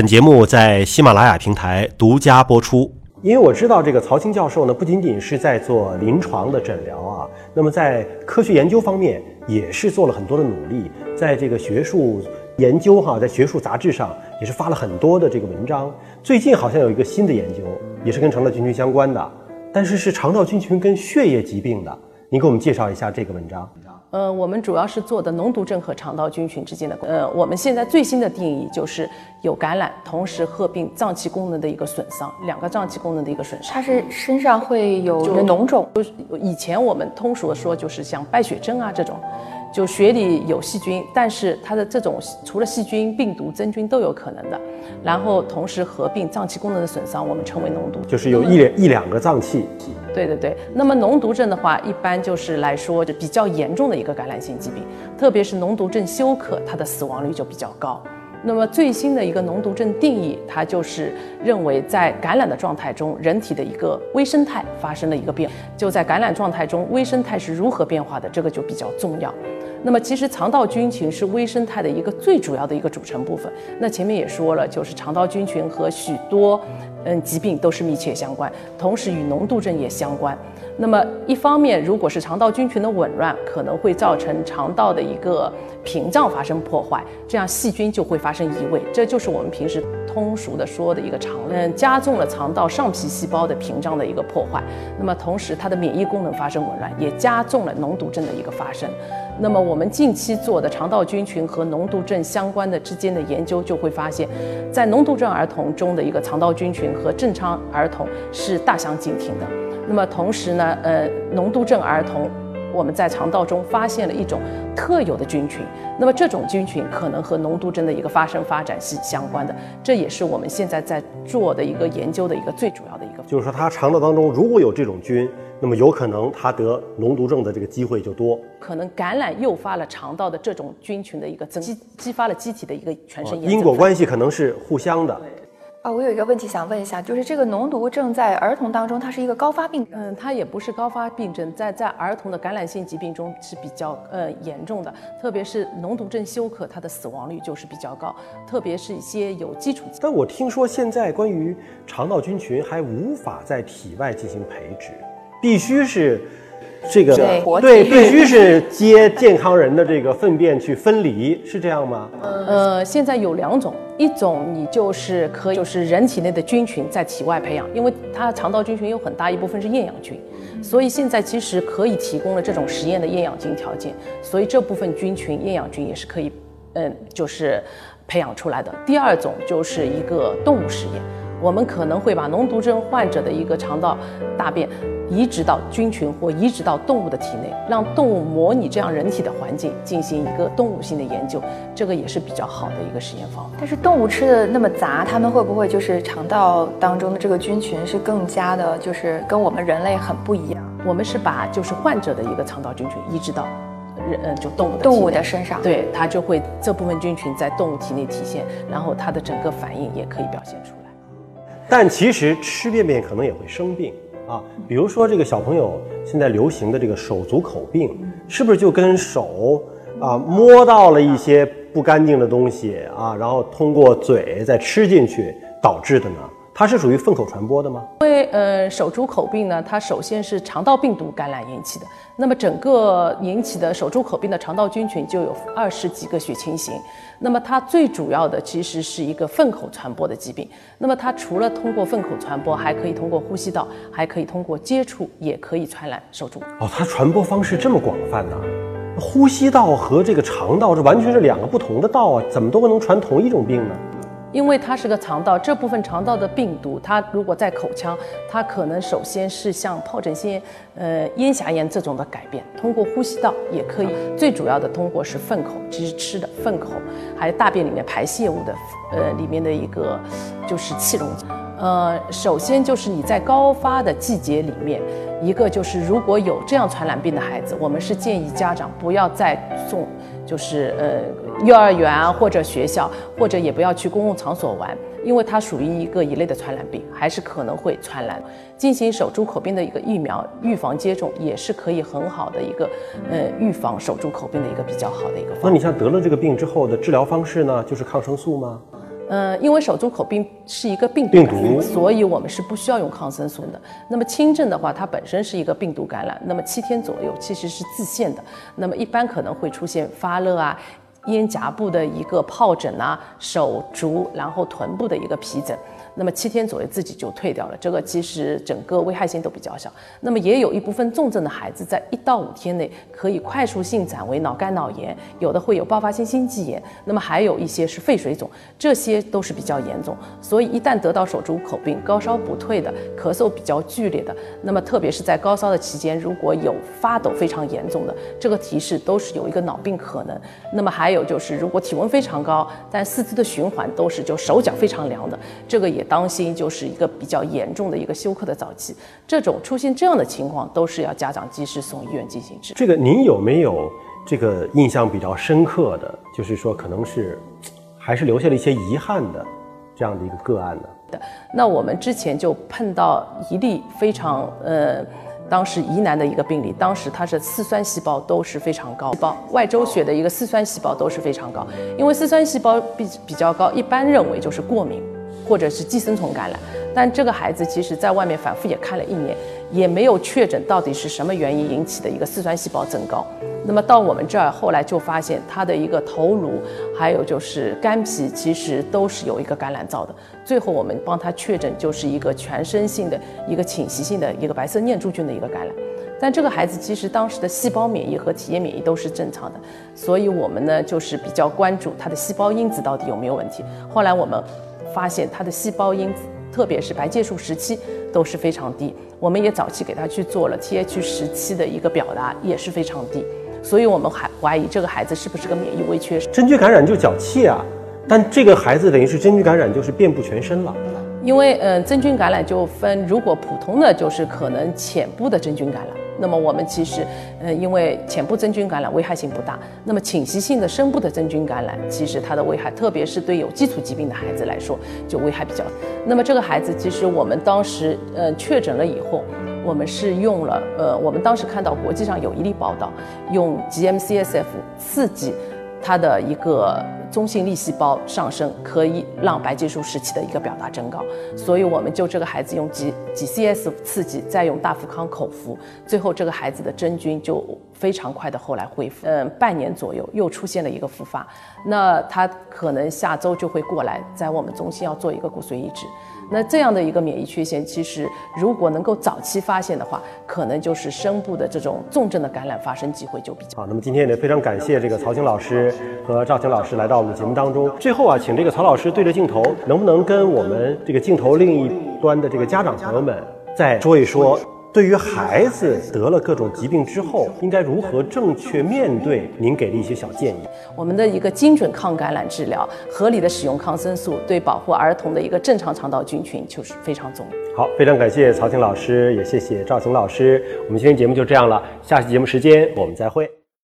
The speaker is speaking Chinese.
本节目在喜马拉雅平台独家播出。因为我知道这个曹青教授呢，不仅仅是在做临床的诊疗啊，那么在科学研究方面也是做了很多的努力，在这个学术研究哈，在学术杂志上也是发了很多的这个文章。最近好像有一个新的研究，也是跟肠道菌群相关的，但是是肠道菌群跟血液疾病的。您给我们介绍一下这个文章。呃，我们主要是做的脓毒症和肠道菌群之间的。呃，我们现在最新的定义就是有感染，同时合并脏器功能的一个损伤，两个脏器功能的一个损伤。它是身上会有脓肿，就是以前我们通俗的说，就是像败血症啊这种。就血里有细菌，但是它的这种除了细菌、病毒、真菌都有可能的，然后同时合并脏器功能的损伤，我们称为脓毒，就是有一一两个脏器。对对对，那么脓毒症的话，一般就是来说就比较严重的一个感染性疾病，特别是脓毒症休克，它的死亡率就比较高。那么最新的一个脓毒症定义，它就是认为在感染的状态中，人体的一个微生态发生了一个变，就在感染状态中，微生态是如何变化的，这个就比较重要。那么其实肠道菌群是微生态的一个最主要的一个组成部分。那前面也说了，就是肠道菌群和许多嗯疾病都是密切相关，同时与脓毒症也相关。那么一方面，如果是肠道菌群的紊乱，可能会造成肠道的一个屏障发生破坏，这样细菌就会发生移位，这就是我们平时通俗的说的一个肠嗯加重了肠道上皮细胞的屏障的一个破坏。那么同时，它的免疫功能发生紊乱，也加重了脓毒症的一个发生。那么我们近期做的肠道菌群和脓毒症相关的之间的研究，就会发现，在脓毒症儿童中的一个肠道菌群和正常儿童是大相径庭的。那么同时呢，呃，脓毒症儿童，我们在肠道中发现了一种特有的菌群，那么这种菌群可能和脓毒症的一个发生发展是相关的，这也是我们现在在做的一个研究的一个最主要的一个。就是说，他肠道当中如果有这种菌。那么有可能他得脓毒症的这个机会就多，可能感染诱发了肠道的这种菌群的一个增激，激发了机体的一个全身因果关系可能是互相的。啊，我有一个问题想问一下，就是这个脓毒症在儿童当中，它是一个高发病？嗯，它也不是高发病症，在在儿童的感染性疾病中是比较呃严重的，特别是脓毒症休克，它的死亡率就是比较高，特别是一些有基础。但我听说现在关于肠道菌群还无法在体外进行培植。必须是这个对，必须是接健康人的这个粪便去分离，是这样吗？呃，现在有两种，一种你就是可以就是人体内的菌群在体外培养，因为它肠道菌群有很大一部分是厌氧菌，所以现在其实可以提供了这种实验的厌氧菌条件，所以这部分菌群厌氧菌也是可以，嗯，就是培养出来的。第二种就是一个动物实验，我们可能会把脓毒症患者的一个肠道大便。移植到菌群或移植到动物的体内，让动物模拟这样人体的环境进行一个动物性的研究，这个也是比较好的一个实验方法。但是动物吃的那么杂，它们会不会就是肠道当中的这个菌群是更加的，就是跟我们人类很不一样？我们是把就是患者的一个肠道菌群移植到人，嗯，就动物的动物的身上，对，它就会这部分菌群在动物体内体现，然后它的整个反应也可以表现出来。但其实吃便便可能也会生病。啊，比如说这个小朋友现在流行的这个手足口病，是不是就跟手啊摸到了一些不干净的东西啊，然后通过嘴再吃进去导致的呢？它是属于粪口传播的吗？因为呃，手足口病呢，它首先是肠道病毒感染引起的。那么整个引起的手足口病的肠道菌群就有二十几个血清型。那么它最主要的其实是一个粪口传播的疾病。那么它除了通过粪口传播，还可以通过呼吸道，还可以通过接触，也可以传染手足。哦，它传播方式这么广泛呢？呼吸道和这个肠道这完全是两个不同的道啊，怎么都能传同一种病呢？因为它是个肠道，这部分肠道的病毒，它如果在口腔，它可能首先是像疱疹性呃咽峡炎这种的改变，通过呼吸道也可以，最主要的通过是粪口，其实吃的粪口，还有大便里面排泄物的，呃里面的一个就是气溶，呃首先就是你在高发的季节里面，一个就是如果有这样传染病的孩子，我们是建议家长不要再送。就是呃，幼儿园啊，或者学校，或者也不要去公共场所玩，因为它属于一个一类的传染病，还是可能会传染。进行手足口病的一个疫苗预防接种，也是可以很好的一个呃预防手足口病的一个比较好的一个。那你像得了这个病之后的治疗方式呢，就是抗生素吗？嗯，因为手足口病是一个病毒，病毒，所以我们是不需要用抗生素的。那么轻症的话，它本身是一个病毒感染，那么七天左右其实是自限的。那么一般可能会出现发热啊。咽颊部的一个疱疹啊，手足，然后臀部的一个皮疹。那么七天左右自己就退掉了，这个其实整个危害性都比较小。那么也有一部分重症的孩子在一到五天内可以快速性转为脑干脑炎，有的会有爆发性心肌炎，那么还有一些是肺水肿，这些都是比较严重。所以一旦得到手足口病，高烧不退的，咳嗽比较剧烈的，那么特别是在高烧的期间，如果有发抖非常严重的，这个提示都是有一个脑病可能。那么还有就是，如果体温非常高，但四肢的循环都是就手脚非常凉的，这个也。也当心，就是一个比较严重的一个休克的早期，这种出现这样的情况，都是要家长及时送医院进行治。这个您有没有这个印象比较深刻的，就是说可能是还是留下了一些遗憾的这样的一个个案呢？的，那我们之前就碰到一例非常呃，当时疑难的一个病例，当时它是四酸细胞都是非常高，包外周血的一个四酸细胞都是非常高，因为四酸细胞比比较高，一般认为就是过敏。或者是寄生虫感染，但这个孩子其实在外面反复也看了一年，也没有确诊到底是什么原因引起的一个四酸细胞增高。那么到我们这儿后来就发现他的一个头颅，还有就是肝脾，其实都是有一个感染灶的。最后我们帮他确诊就是一个全身性的一个侵袭性的一个白色念珠菌的一个感染。但这个孩子其实当时的细胞免疫和体液免疫都是正常的，所以我们呢就是比较关注他的细胞因子到底有没有问题。后来我们。发现他的细胞因子，特别是白介素时期都是非常低。我们也早期给他去做了 Th 十七的一个表达，也是非常低。所以我们还怀疑这个孩子是不是个免疫微缺失。真菌感染就脚气啊，但这个孩子等于是真菌感染就是遍布全身了。因为嗯，真菌感染就分，如果普通的就是可能浅部的真菌感染。那么我们其实，呃，因为浅部真菌感染危害性不大，那么侵袭性的深部的真菌感染，其实它的危害，特别是对有基础疾病的孩子来说，就危害比较。那么这个孩子，其实我们当时，呃，确诊了以后，我们是用了，呃，我们当时看到国际上有一例报道，用 GM-CSF 刺激它的一个。中性粒细胞上升可以让白介素时期的一个表达增高，所以我们就这个孩子用几几 CS 刺激，再用大福康口服，最后这个孩子的真菌就非常快的后来恢复，嗯，半年左右又出现了一个复发，那他可能下周就会过来，在我们中心要做一个骨髓移植。那这样的一个免疫缺陷，其实如果能够早期发现的话，可能就是深部的这种重症的感染发生机会就比较好。那么今天也非常感谢这个曹青老师和赵晴老师来到我们节目当中。最后啊，请这个曹老师对着镜头，能不能跟我们这个镜头另一端的这个家长朋友们再说一说？对于孩子得了各种疾病之后，应该如何正确面对？您给的一些小建议。我们的一个精准抗感染治疗，合理的使用抗生素，对保护儿童的一个正常肠道菌群就是非常重要。好，非常感谢曹晴老师，也谢谢赵晴老师。我们今天节目就这样了，下期节目时间我们再会。